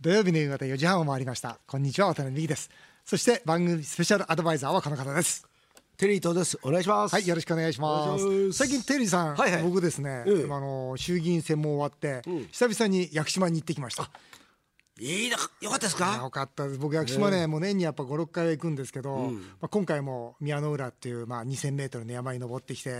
土曜日の夕方4時半を回りました。こんにちは渡辺美希です。そして番組スペシャルアドバイザーはこの方です。テリー東です。お願いします。はいよろしくお願いします。最近テリーさん、はいはい。僕ですね、ええあの衆議院選も終わって、久々に屋久島に行ってきました。いいな、よかったですか？よかったです。僕屋久島ね、もう年にやっぱ56回は行くんですけど、まあ、今回も宮の浦っていう、まあ、2,000メートルの山に登ってきて、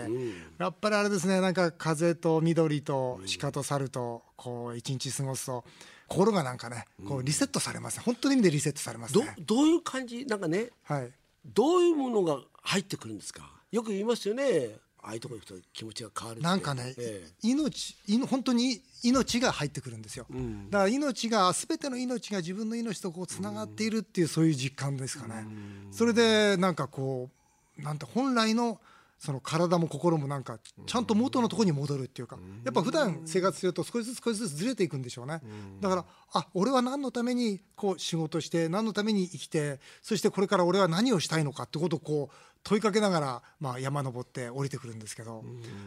やっぱりあれですねなんか風と緑と鹿と猿とこう一日過ごすと心がなんかねこうリセットされます、本当の意味でリセットされますどね。、どういう感じ、なんかね、はい。どういうものが入ってくるんですか？よく言いますよね。ああいうとこ行くと気持ちが変わる。なんかね、ええ。命いの本当に命が入ってくるんですよ、だから命が全ての命が自分の命とこうつながっているっていうそういう実感ですかね、それでなんかこうなんて本来のその体も心もなんかちゃんと元のところに戻るっていうかやっぱ普段生活すると少しずつ少しずつずれていくんでしょうね。だからあ俺は何のためにこう仕事して何のために生きてそしてこれから俺は何をしたいのかってことをこう問いかけながら、まあ、山登って降りてくるんですけど。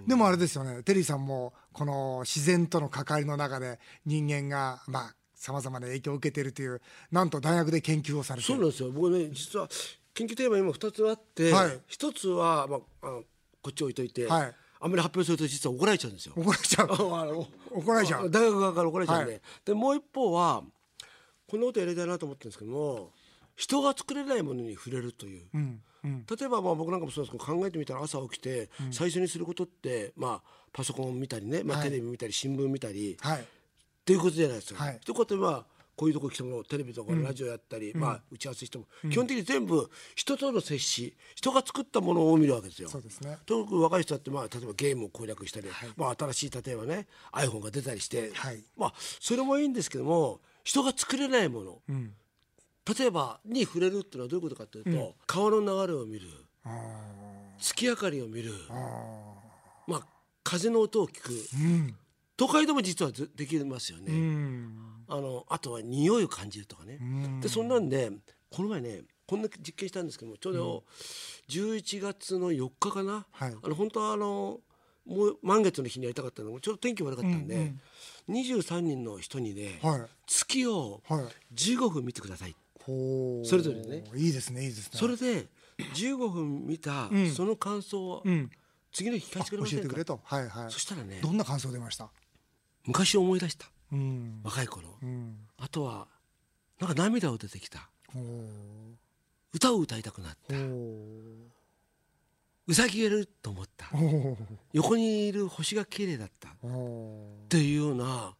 でもあれですよね。テリーさんもこの自然との関わりの中で人間がまあさまざまな影響を受けているというなんと大学で研究をされて。そうなんですよ。僕ね、実は研究テーマ今二つあってはい、一、つはまああのこっち置いといて、はい。あんまり発表すると実は怒られちゃうんですよ。怒られちゃう。怒られちゃう。大学側から怒られちゃうんで、はい。でもう一方はこんなことやりたいなと思ってるんですけども人が作れないものに触れるという、うんうん。例えばまあ僕なんかもそうですけど考えてみたら朝起きて最初にすることって、まあ、パソコン見たりね、まあ、はい。テレビ見たり新聞見たり、はい。っていうことじゃないですか。はい。ということでまあこういうとこ来てもテレビとかラジオやったり、まあ、打ち合わせしても、基本的に全部人との接し人が作ったものを見るわけですよ。そうですね。特に若い人だって、まあ、例えばゲームを攻略したり、まあ、新しい例えばね iPhone が出たりして、はい。まあ、それもいいんですけども人が作れないもの、ん。例えばに触れるっていうのはどういうことかというと、川の流れを見る。あ月明かりを見る、まあ、風の音を聞く。都会でも実はずできますよね。うんあのあとは匂いを感じるとかね。でそんなんでこの前ねこんな実験したんですけどもちょうど11月の4日かな、はい。あの本当はあのもう満月の日にやりたかったのがちょうど天気悪かったんで、23人の人にね、はい。月をはい。15分見てください、ほう。それぞれね。いいですねいいですね。それで15分見たその感想をん。次の日聞かせてくれませんか、教えてくれと。はいはい。そしたらねどんな感想出ました？昔を思い出したうん。若い頃、うん。あとはなんか涙を出てきた。歌を歌いたくなった。ほう。さぎがいると思った。横にいる星が綺麗だった。っていうような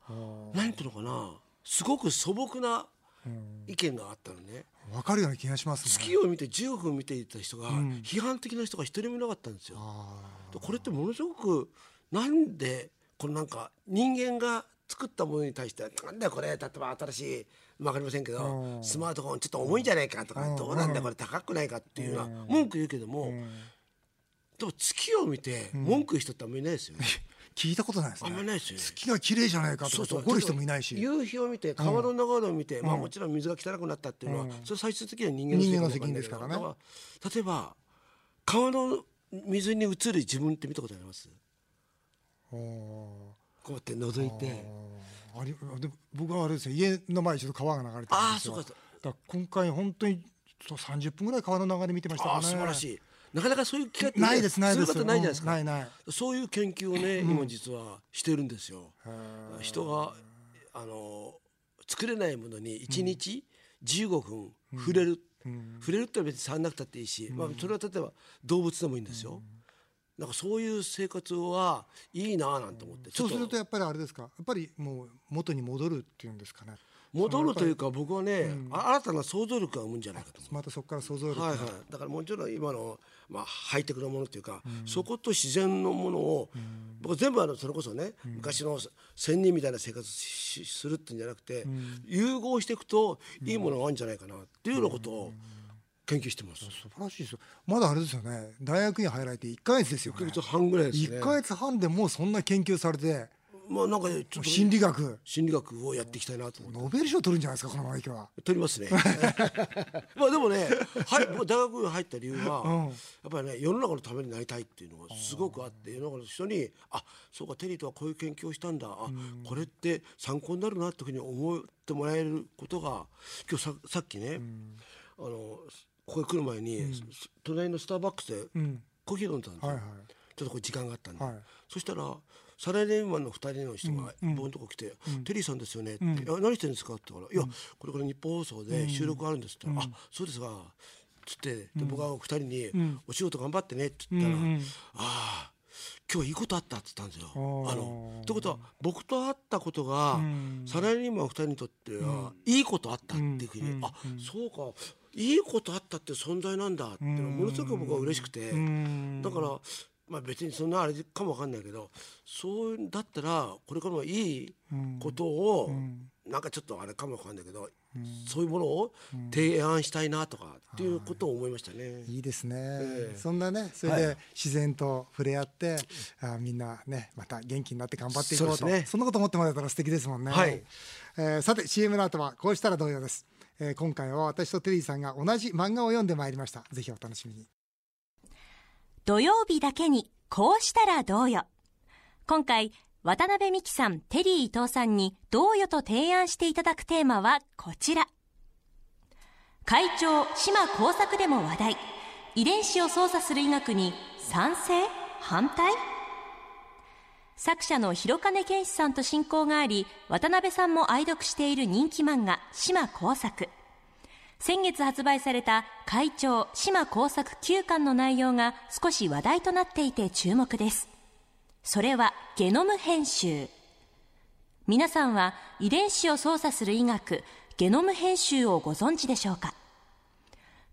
何ていうのかな。すごく素朴な意見があったのね。わかるような気がしますね。月を見て15分見ていた人が批判的な人が一人もいなかったんですよ。これってものすごくなんでこのなんか人間が作ったものに対してなんだよこれ例えば新しいわかりませんけどうん。スマートフォンちょっと重いんじゃないかとうん。かどうなんだよこれ高くないかっていうのは文句言うけどもでも月を見て文句言う人ってあんまりいないですよね。ー 聞いたことないですね。あんまりないですよね。月が綺麗じゃないかとか怒る人もいないし。夕日を見て川の流れを見て、まあもちろん水が汚くなったっていうのは、それ最終的には人間の人間の責任責任ですからね。例えば川の水に映る自分って見たことあります？ほこうやって覗いて。うありでも僕はあれですよ。家の前にちょっと川が流れてるんですよ。あーそうか。だから今回本当にそう30分ぐらい川の流れ見てましたからね素晴らしい。なかなかそういう機会ってねないですないです。そういうことないじゃないですか、うんないない。そういう研究をね、今実はしてるんですよ。人があの作れないものに1日15分触れる、触れるって別に触んなくたっていいし、まあ、それは例えば動物でもいいんですよ、なんかそういう生活はいいなあなんて思ってちそょっと。うするとやっぱりあれですか？やっぱりもう元に戻るっていうんですかね？戻るというか僕はね、あ新たな想像力が生むんじゃないかと。またそこから想像力が、はいはい、だからもちろん今の、まあ、ハイテクなものっていうか、そこと自然のものを、僕は全部あのそれこそね、昔の仙人みたいな生活しするっていうんじゃなくて、融合していくといいものがあるんじゃないかなっていうようなことを研究してます。素晴らしいですよ。まだあれですよね。大学に入られて1か月ですよね。1ヶ月半ぐらいですね。1か月半でもうそんな研究されて。まあなんかちょっと心理学。心理学をやっていきたいなと。ノーベル賞取るんじゃないですかこのままいけば。取りますね。まあでもね、はい、大学に入った理由は、うん。やっぱりね世の中のためになりたいっていうのがすごくあって世の中の人にあそうかテリーとはこういう研究をしたんだ。あ、これって参考になるなっていうふうに思ってもらえることが今日ささっきね、あのここへ来る前に、隣のスターバックスでん。コーヒー飲んでたんですよ、はいはい。ちょっとこれ時間があったんで、はい。そしたらサラリーマンの2人の人が僕のとこ来て「テリーさんですよね」って「いや何してるんですか?」って言ったら「いやこれから日本放送で収録あるんです」って言ったら「あそうですか」つってで僕は2人に「お仕事頑張ってね」って言ったら「ああ今日いいことあった」って言ったんですよ。あのということは僕と会ったことがサラリーマン2人にとってはいいことあったっていうふうにあそうかいいことあったって存在なんだっていうのはものすごく僕は嬉しくて。だからまあ別にそんなあれかもわかんないけどそうだったらこれからもいいことをなんかちょっとあれかもわかんないけどそういうものを提案したいなとかっていうことを思いましたね。いいですね、ええ。そんなねそれで自然と触れ合って、あみんなねまた元気になって頑張っていこうと。そね。そんなこと思ってもらえたら素敵ですもんね、はい。えーさて CM の後はこうしたら同様です、えー今回は私とテリーさんが同じ漫画を読んでまいりましたぜひお楽しみに土曜日だけにこうしたらどうよ。今回、渡辺美樹さん、テリー伊藤さんにどうよと提案していただくテーマはこちら。会長、島工作でも話題。遺伝子を操作する医学に賛成？反対？作者の広金健志さんと親交があり、渡辺さんも愛読している人気漫画、島工作。先月発売された会長島工作9巻の内容が少し話題となっていて注目です。それはゲノム編集。皆さんは遺伝子を操作する医学、ゲノム編集をご存知でしょうか？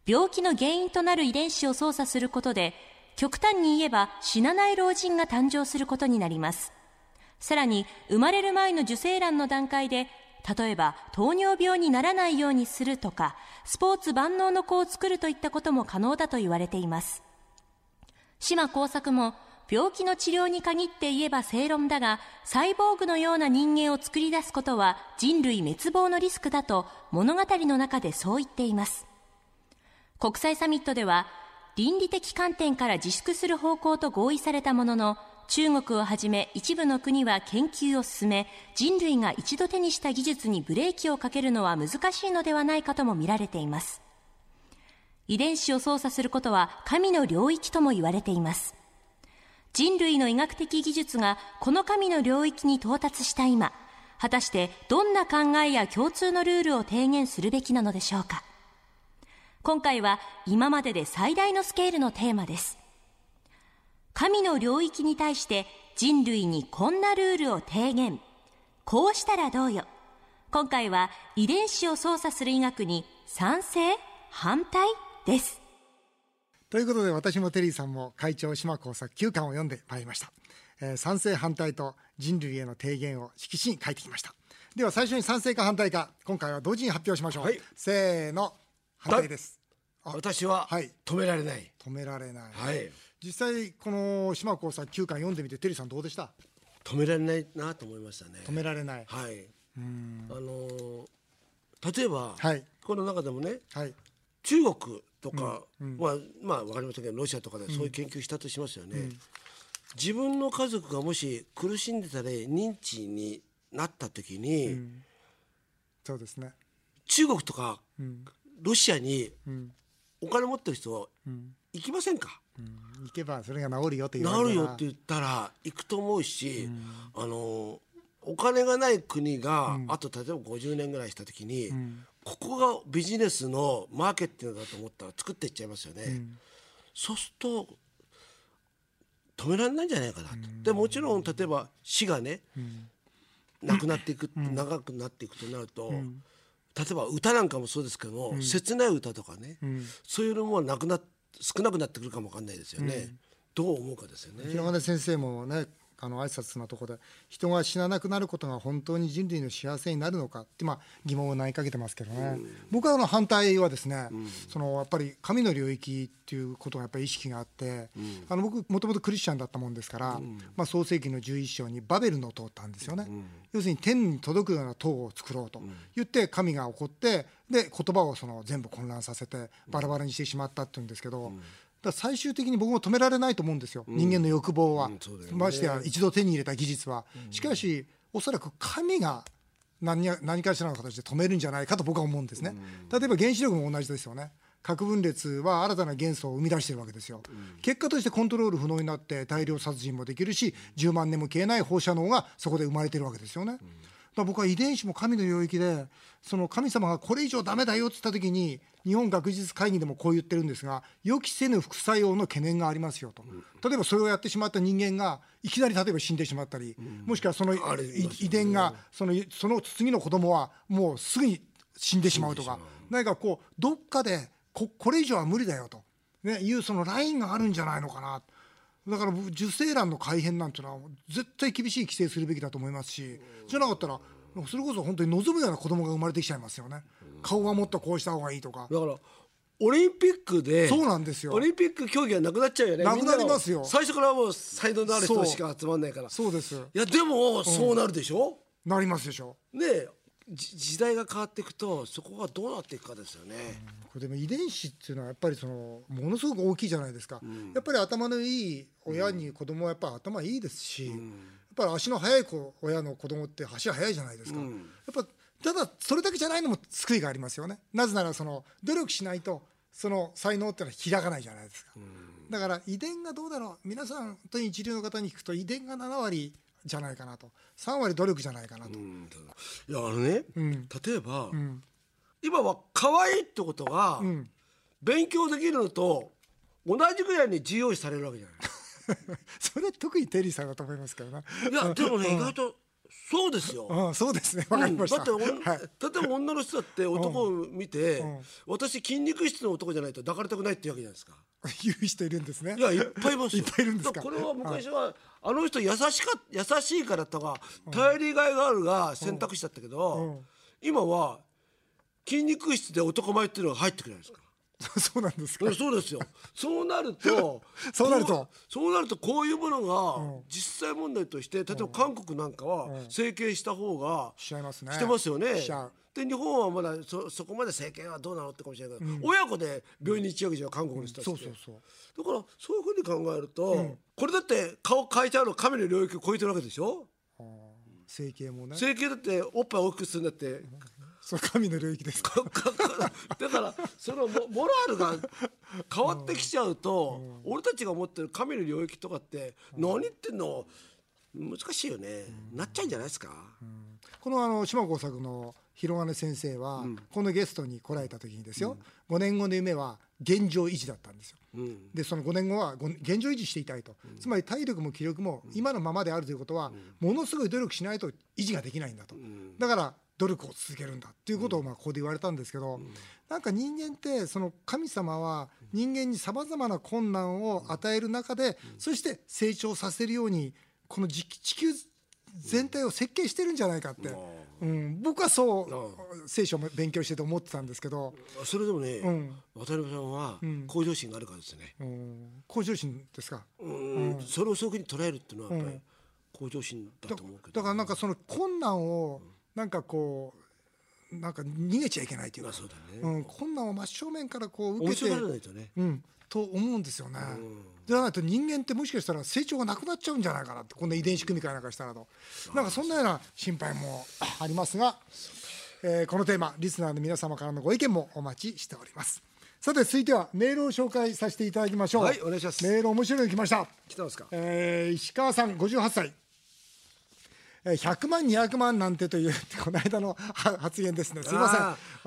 病気の原因となる遺伝子を操作することで、極端に言えば死なない老人が誕生することになります。さらに、生まれる前の受精卵の段階で、例えば糖尿病にならないようにするとか、スポーツ万能の子を作るといったことも可能だと言われています。島工作も、病気の治療に限って言えば正論だが、サイボーグのような人間を作り出すことは人類滅亡のリスクだと物語の中でそう言っています。国際サミットでは、倫理的観点から自粛する方向と合意されたものの、中国をはじめ一部の国は研究を進め、人類が一度手にした技術にブレーキをかけるのは難しいのではないかとも見られています。遺伝子を操作することは神の領域とも言われています。人類の医学的技術がこの神の領域に到達した今、果たしてどんな考えや共通のルールを提言するべきなのでしょうか。今回は今までで最大のスケールのテーマです。神の領域に対して人類にこんなルールを提言。こうしたらどうよ。今回は遺伝子を操作する医学に賛成？反対？です。ということで私もテリーさんも会長島工作9巻を読んでまいりました、えー賛成反対と人類への提言を色紙に書いてきましたでは最初に賛成か反対か今回は同時に発表しましょう、はいせーの反対ですあ私ははい。止められない。止められない、はい。実際この島工作9巻読んでみてテリーさんどうでした？止められないなと思いましたね。止められない。はい。あのー例えば、はい。この中でもねはい。中国とか、まあまあわかりませんけどロシアとかでそういう研究したとしますよね、自分の家族がもし苦しんでたり認知になった時に、そうですね。中国とか、ロシアにんお金持ってる人、行きませんか？うん。行けばそれが治るよって言わなれたら。るよって言ったら行くと思うし、あのお金がない国が、あと例えば50年ぐらいした時に、ここがビジネスのマーケットだと思ったら作っていっちゃいますよね。そうすると止められないんじゃないかなと。でもちろん例えば死がね、なくなっていく、長くなっていくとなると、例えば歌なんかもそうですけども、切ない歌とかね、そういうのもなくなっ少なくなってくるかもわかんないですよね。どう思うかですよね。広金先生もねあの挨拶のところで人が死ななくなることが本当に人類の幸せになるのかってまあ疑問を投げかけてますけどね、うん、僕はあの反対はですね、うん、そのやっぱり神の領域っていうことがやっぱり意識があって、うん、あの僕もともとクリスチャンだったもんですから、まあ、創世紀の11章にバベルの塔ってあるんですよね、要するに天に届くような塔を作ろうと言って神が怒ってで言葉をその全部混乱させてバラバラにしてしまったっていうんですけど、だ最終的に僕も止められないと思うんですよ、うん、人間の欲望は、うんね、ましてや一度手に入れた技術は、うん、しかしおそらく神が何何かしらの形で止めるんじゃないかと僕は思うんですね、例えば原子力も同じですよね。核分裂は新たな元素を生み出してるわけですよ、結果としてコントロール不能になって大量殺人もできるし10万年も消えない放射能がそこで生まれてるわけですよね、だ僕は遺伝子も神の領域でその神様がこれ以上ダメだよって言った時に日本学術会議でもこう言ってるんですが予期せぬ副作用の懸念がありますよと、例えばそれをやってしまった人間がいきなり例えば死んでしまったり、もしくはその遺伝がそのその次の子供はもうすぐに死んでしまうとか。何かこうどっかでここれ以上は無理だよと、ね、いうそのラインがあるんじゃないのかな。だから受精卵の改変なんていうのは絶対厳しい規制するべきだと思いますしじゃなかったらそれこそ本当に望むような子供が生まれてきちゃいますよね、顔がもっとこうした方がいいとか。だからオリンピックでそうなんですよ。オリンピック競技はなくなっちゃうよね。なくなりますよ。最初からもう才能のある人しか集まんないから。そう。です。いやでもそうなるでしょ、うん、なりますでしょ。ね時代が変わっていくとそこがどうなっていくかですよね、うん、これでも遺伝子っていうのはやっぱりそのものすごく大きいじゃないですか、うん、やっぱり頭のいい親に子供はやっぱ頭いいですし、やっぱり足の速い子親の子供って足が速いじゃないですか、やっぱただそれだけじゃないのも救いがありますよね。なぜならその努力しないとその才能ってのは開かないじゃないですか、だから遺伝がどうだろう。皆さん本当に一流の方に聞くと遺伝が7割じゃないかなと。3割努力じゃないかなと、いやあのね、うん、例えば、うん、今は可愛いってことが、勉強できるのと同じぐらいに重要視されるわけじゃない。それ特にテリーさんだと思いますけどな。いやでもね、意外とそうですよ。うん、そうですね。わかりました。だって、はい、例えば女の人だって男を見て、うんうん、私筋肉質の男じゃないと抱かれたくないっていうわけじゃないですか。言う人いるんですね。いや、いっぱいいますいっぱいいるんですか。これは昔は、はい、あの人優しか優しいからとか頼りがいがあるが選択肢だったけど、今は筋肉質で男前っていうのが入ってくるんですか。そうなんですか？そうですよ。そうなると、そうなると、そうなるとこういうものが実際問題として、例えば韓国なんかは整形した方がしますね。してますよね。で日本はまだそそこまで整形はどうなのってかもしれないけど、うん、親子で病院に行っちゃうじゃ韓国の人たちうん、そうそうそう。だからそういうふうに考えると、うん、これだって顔変えちゃうの神の領域を超えてるわけでしょ？整形もね。整形だっておっぱい大きくするんだってそれ神の領域ですか？だからそのモラルが変わってきちゃうと、うん、俺たちが思ってる神の領域とかって何言ってんの？難しいよね、うん、なっちゃうんじゃないですか、うん、このあの島耕作の広金先生は、このゲストに来られた時にですよ、うん、5年後の夢は現状維持だったんですよ、でその5年後は現状維持していたいと、つまり体力も気力も今のままであるということは、ものすごい努力しないと維持ができないんだと、だから努力を続けるんだっていうことをまあここで言われたんですけど、うん、なんか人間ってその神様は人間にさまざまな困難を与える中で、そして成長させるようにこの地球全体を設計してるんじゃないかって、うん、僕はそう聖書を勉強してて思ってたんですけど。それでもね、うん、渡辺さんは向上心があるからですね、うん、向上心ですか、うん、それをそういうふうに捉えるっていうのはやっぱり向上心だと思うけど。だからなんかその困難を、なんかこうなんか逃げちゃいけないというか、そうだね。うん、困難を真正面からこう受けてないとね、うん、と思うんですよね。うん。じゃないと人間ってもしかしたら成長がなくなっちゃうんじゃないかなってこんな遺伝子組み換えなんかしたらと。なんかそんなような心配もありますが、えー、このテーマリスナーの皆様からのご意見もお待ちしております。さて続いてはメールを紹介させていただきましょう。はいお願いします。メール面白いの来ました。来たんですか、えー、石川さん58歳100万200万なんてという この間の発言ですね。すみません。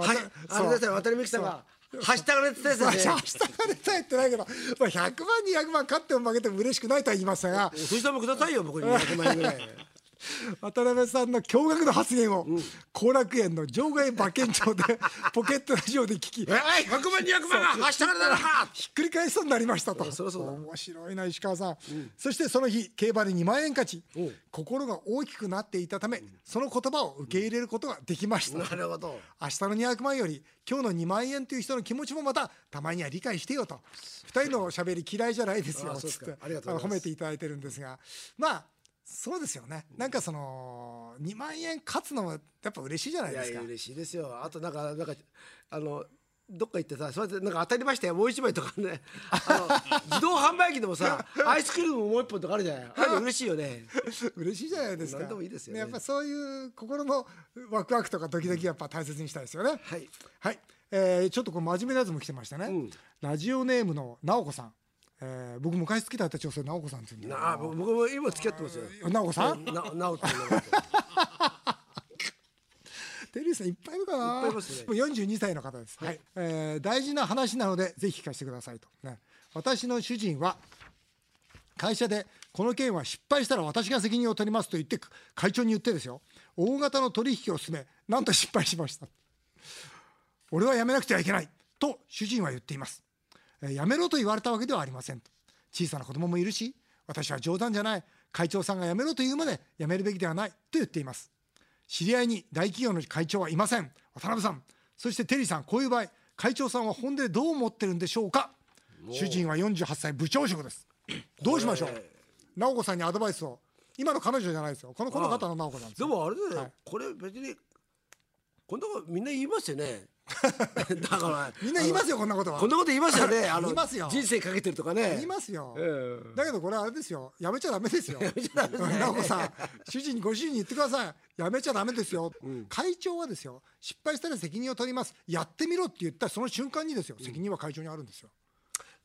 はい。あれですよ渡辺美樹さんが。はしたがれてたですね。はしたがれたってないけど、まあ100万200万勝っても負けても嬉しくないとは言いましたが。お年玉くださいよ僕に。200万円ぐらい。渡辺さんの驚愕の発言を後、楽園の場外馬券場で ポケットラジオで聞きえい100万200万がはしたからだな。ひっくり返しそうになりましたと。面白いな石川さん、そしてその日競馬で2万円勝ち。心が大きくなっていたためその言葉を受け入れることができました、なるほど。明日の200万より今日の2万円という人の気持ちもまたたまには理解してよと。2人のしゃべり嫌いじゃないですよあそうですつって。褒めていただいてるんですが。まあそうですよね。なんかその2万円勝つのもやっぱ嬉しいじゃないですか。いや嬉しいですよ。あとなんかなんかあのどっか行ってさそうやってなんか当たりましたよ。もう一枚とかね。あの 自動販売機でもさアイスクリームもう一本とかあるじゃない。あれ嬉しいよね。嬉しいじゃないですか。何でもいいですよね。やっぱそういう心のワクワクとかドキドキやっぱ大切にしたいですよね。はい。はい、えーちょっとこう真面目なやつも来てましたね、ん。ラジオネームの直子さん、えー僕昔好きだった女性直子さんっていうんだあ僕も今付き合ってますよ。直子さん？ななおっていうのがテリーさんいっぱいいるかな。いっぱいいますね。もう42歳の方です、はい。えー大事な話なのでぜひ聞かせてくださいと、ね、私の主人は会社でこの件は失敗したら私が責任を取りますと言って会長に言ってですよ。大型の取引を進めなんと失敗しました。俺は辞めなくてはいけないと主人は言っています、えー辞めろと言われたわけではありません小さな子供もいるし私は冗談じゃない。会長さんが辞めろと言うまで辞めるべきではないと言っています。知り合いに大企業の会長はいません。渡辺さん。そしてテリーさんこういう場合会長さんは本音でどう思ってるんでしょうか。主人は48歳部長職です。どうしましょう？直子さんにアドバイスを。今の彼女じゃないですよ。このこの方の直子さんですでもあれだよ、はい。これ別にこんなことみんな言いますよね。だからみんな言いますよこんなことは。こんなこと言いますよね。あの言いますよ。人生かけてるとかね。言いますよ、ええ。だけどこれあれですよ。やめちゃダメですよ。めちゃダメですね。直子さん主人にご主人に言ってください。やめちゃダメですよ、会長はですよ失敗したら責任を取ります。やってみろって言ったその瞬間にですよ責任は会長にあるんですよ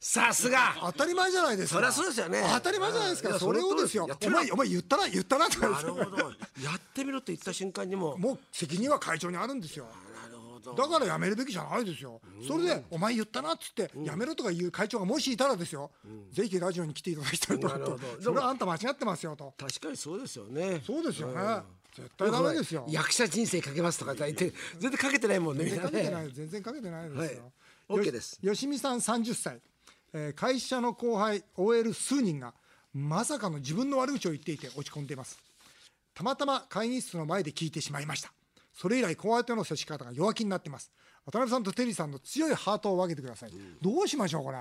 さすが。当たり前じゃないですか。そりゃそうですよね。当たり前じゃないですか。それをですよ。お前お前言ったな言ったなってなるほど。やってみろと言った瞬間にももう責任は会長にあるんですよ。なるほど。だからやめるべきじゃないですよ。それで「お前言ったな」っつってやめろとか言う会長がもしいたらですよ。ぜひラジオに来ていただきたいとなるほど。それはあんた間違ってますよと。確かにそうですよね。そうですよね。絶対ダメですよ。役者人生かけますとか言って全然かけてないもんね全然かけてなねい全然かけてないですよ、はい。OK です。よしみさん30歳、えー会社の後輩 OL 数人がまさかの自分の悪口を言っていて落ち込んでいます。たまたま会議室の前で聞いてしまいました。それ以来後輩との接し方が弱気になっています。渡辺さんとテリーさんの強いハートを分けてください、どうしましょうこれ。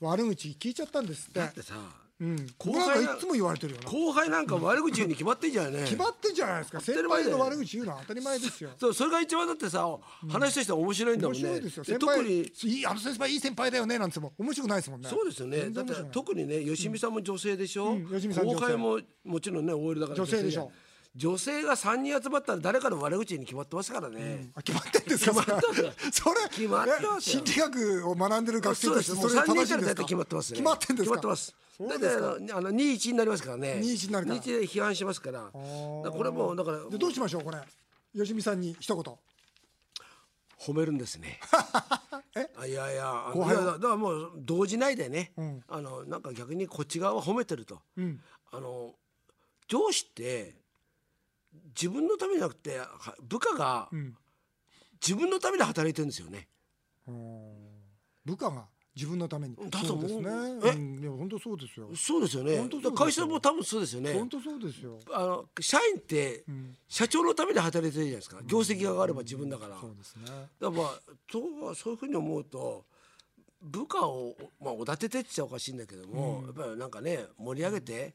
悪口聞いちゃったんですって。だってさうん、後後輩いつも言われてるよな。後輩なんか悪口言うに決まってんじゃんね。決まってんじゃないですか。先輩の悪口言うのは当たり前ですよ。そ うそれが一番だってさ話としては面白いんだもんね。面白いですよ。で先輩特にいいあの先輩いい先輩だよねなんても。面白くないですもんね。そうですよね。だって特にね吉見さんも女性でしょ、うん。吉見さん後輩女ももちろんね OL だから女性でしょ女性が3人集まったら誰かの悪口に決まってますからね、あ決まってんですか？決まってますよ。それ決まってますよ。え心理学を学んでる学生としてそれですもう3人い正したいんですか決まってますね。決まってんですか？決まってます。だってあのあの2-1になりますからね。2-1になるから2-1で批判しますから。これもうだからでどうしましょうこれ？吉見さんに一言。褒めるんですね。え？あいやいやあ後輩はいやだからもう動じないでね、ん。あのなんか逆にこっち側は褒めてると、ん。あの上司って自分のためじゃなくては部下がん。自分のために働いてるんですよね。部下が自分のために。だと思う。ね。え？うん。いや本当そうですよ。そうですよね。本よ。会社も多分そうですよね。本当そうですよ。あの社員って社長のために働いてるじゃないですか。業績が上がれば自分だから。そうですね。だからまあそうそういうふうに思うと部下をまあおだててっちゃおかしいんだけども、やっぱりなんかね盛り上げて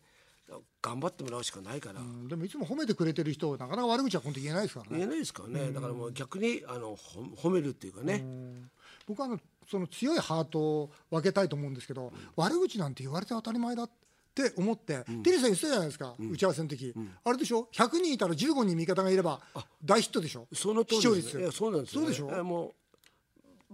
頑張ってもらうしかないから、うんでもいつも褒めてくれてる人なかなか悪口は本当言えないですからね。言えないですからね、だからもう逆にあのほ褒めるっていうかね、僕はあのその強いハートを分けたいと思うんですけど、悪口なんて言われて当たり前だって思って、テリーさん言ってたじゃないですか、打ち合わせの時、あれでしょ？100人いたら15人味方がいれば大ヒットでしょ？その通りですね。そうなんですよ、ね、そうでしょ？えも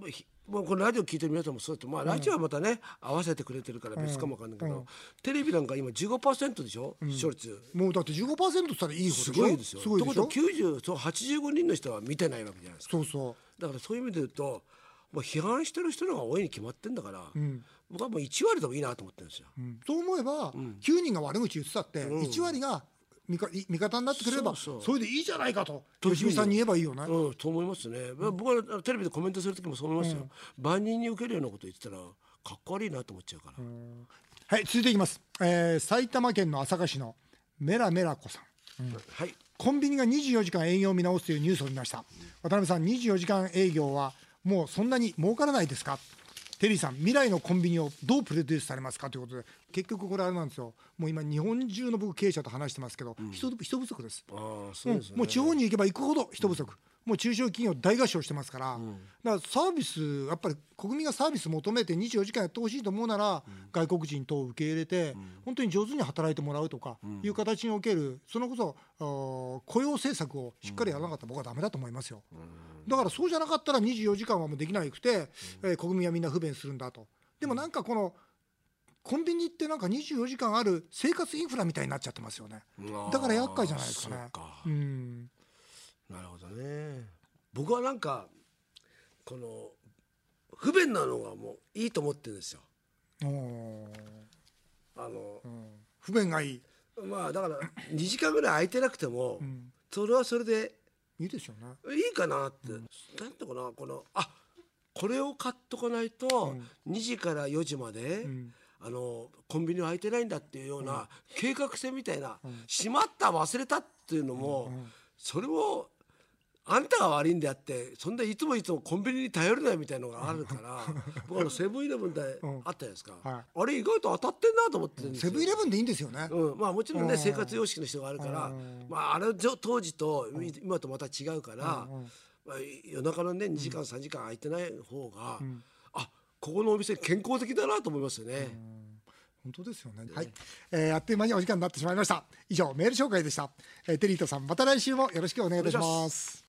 うもうひもうこのラジオ聞いてる皆さんもそうだとまあラジオはまたね、合わせてくれてるから別かもわかんないけど、テレビなんか今15%でしょ、視聴率。もうだって15%って言ったらいい方すでしょ？ごいですよ。すごいでしょ？ってことは90そう85人の人は見てないわけじゃないですか。そう。そだからそういう意味で言うともう批判してる人の方が多いに決まってんだから、僕はもう1割でもいいなと思ってるんですよ。そう思えば、9人が悪口言ってたって、1割が味方になってくれればそれでいいじゃないかと吉見さんに言えばいいよね。うん、と思いますね、僕はテレビでコメントする時もそう思いますよ、万人に受けるようなこと言ってたらかっこ悪いなと思っちゃうから、はい続いていきます、えー埼玉県の朝霞市のメラメラ子さん。はい。コンビニが24時間営業を見直すというニュースを見ました。渡辺さん24時間営業はもうそんなに儲からないですか？テリーさん未来のコンビニをどうプロデュースされますかということで結局これあれなんですよ。もう今日本中の僕経営者と話してますけど、人人不足です。ね、うん。もう地方に行けば行くほど人不足、もう中小企業大合唱してますから、だからサービスやっぱり国民がサービス求めて24時間やってほしいと思うなら、外国人等を受け入れて、本当に上手に働いてもらうとかいう形におけるそれこそ雇用政策をしっかりやらなかったら僕はダメだと思いますよ、だからそうじゃなかったら24時間はもうできなくて、えー国民はみんな不便するんだと。でもなんかこのコンビニってなんか24時間ある生活インフラみたいになっちゃってますよね。だから厄介じゃないですかね。うんなるほどね。僕はなんかこの不便なのがもういいと思ってるんですよ。あの、不便がいい。まあだから2時間ぐらい空いてなくても、それはそれでいいですよね。いいかなって、なんていうかなこのあこれを買っとかないと、2時から4時まで、あのコンビニは空いてないんだっていうような計画性みたいな、しまった忘れたっていうのも、それもあんたが悪いんであってそんないつもいつもコンビニに頼るなよみたいのがあるから 僕あのセブンイレブンであったじゃないですか、はい。あれ意外と当たってんなと思ってるんですよ。セブンイレブンでいいんですよね、うん、まあもちろんね生活様式の人があるから、まあ、あれ当時と今とまた違うから、まあ、夜中のね2時間3時間空いてない方が、あここのお店健康的だなと思いますよね。本当ですよね。はい、えーあっという間にお時間になってしまいました。以上メール紹介でした、えーテリーとさんまた来週もよろしくお願いいたします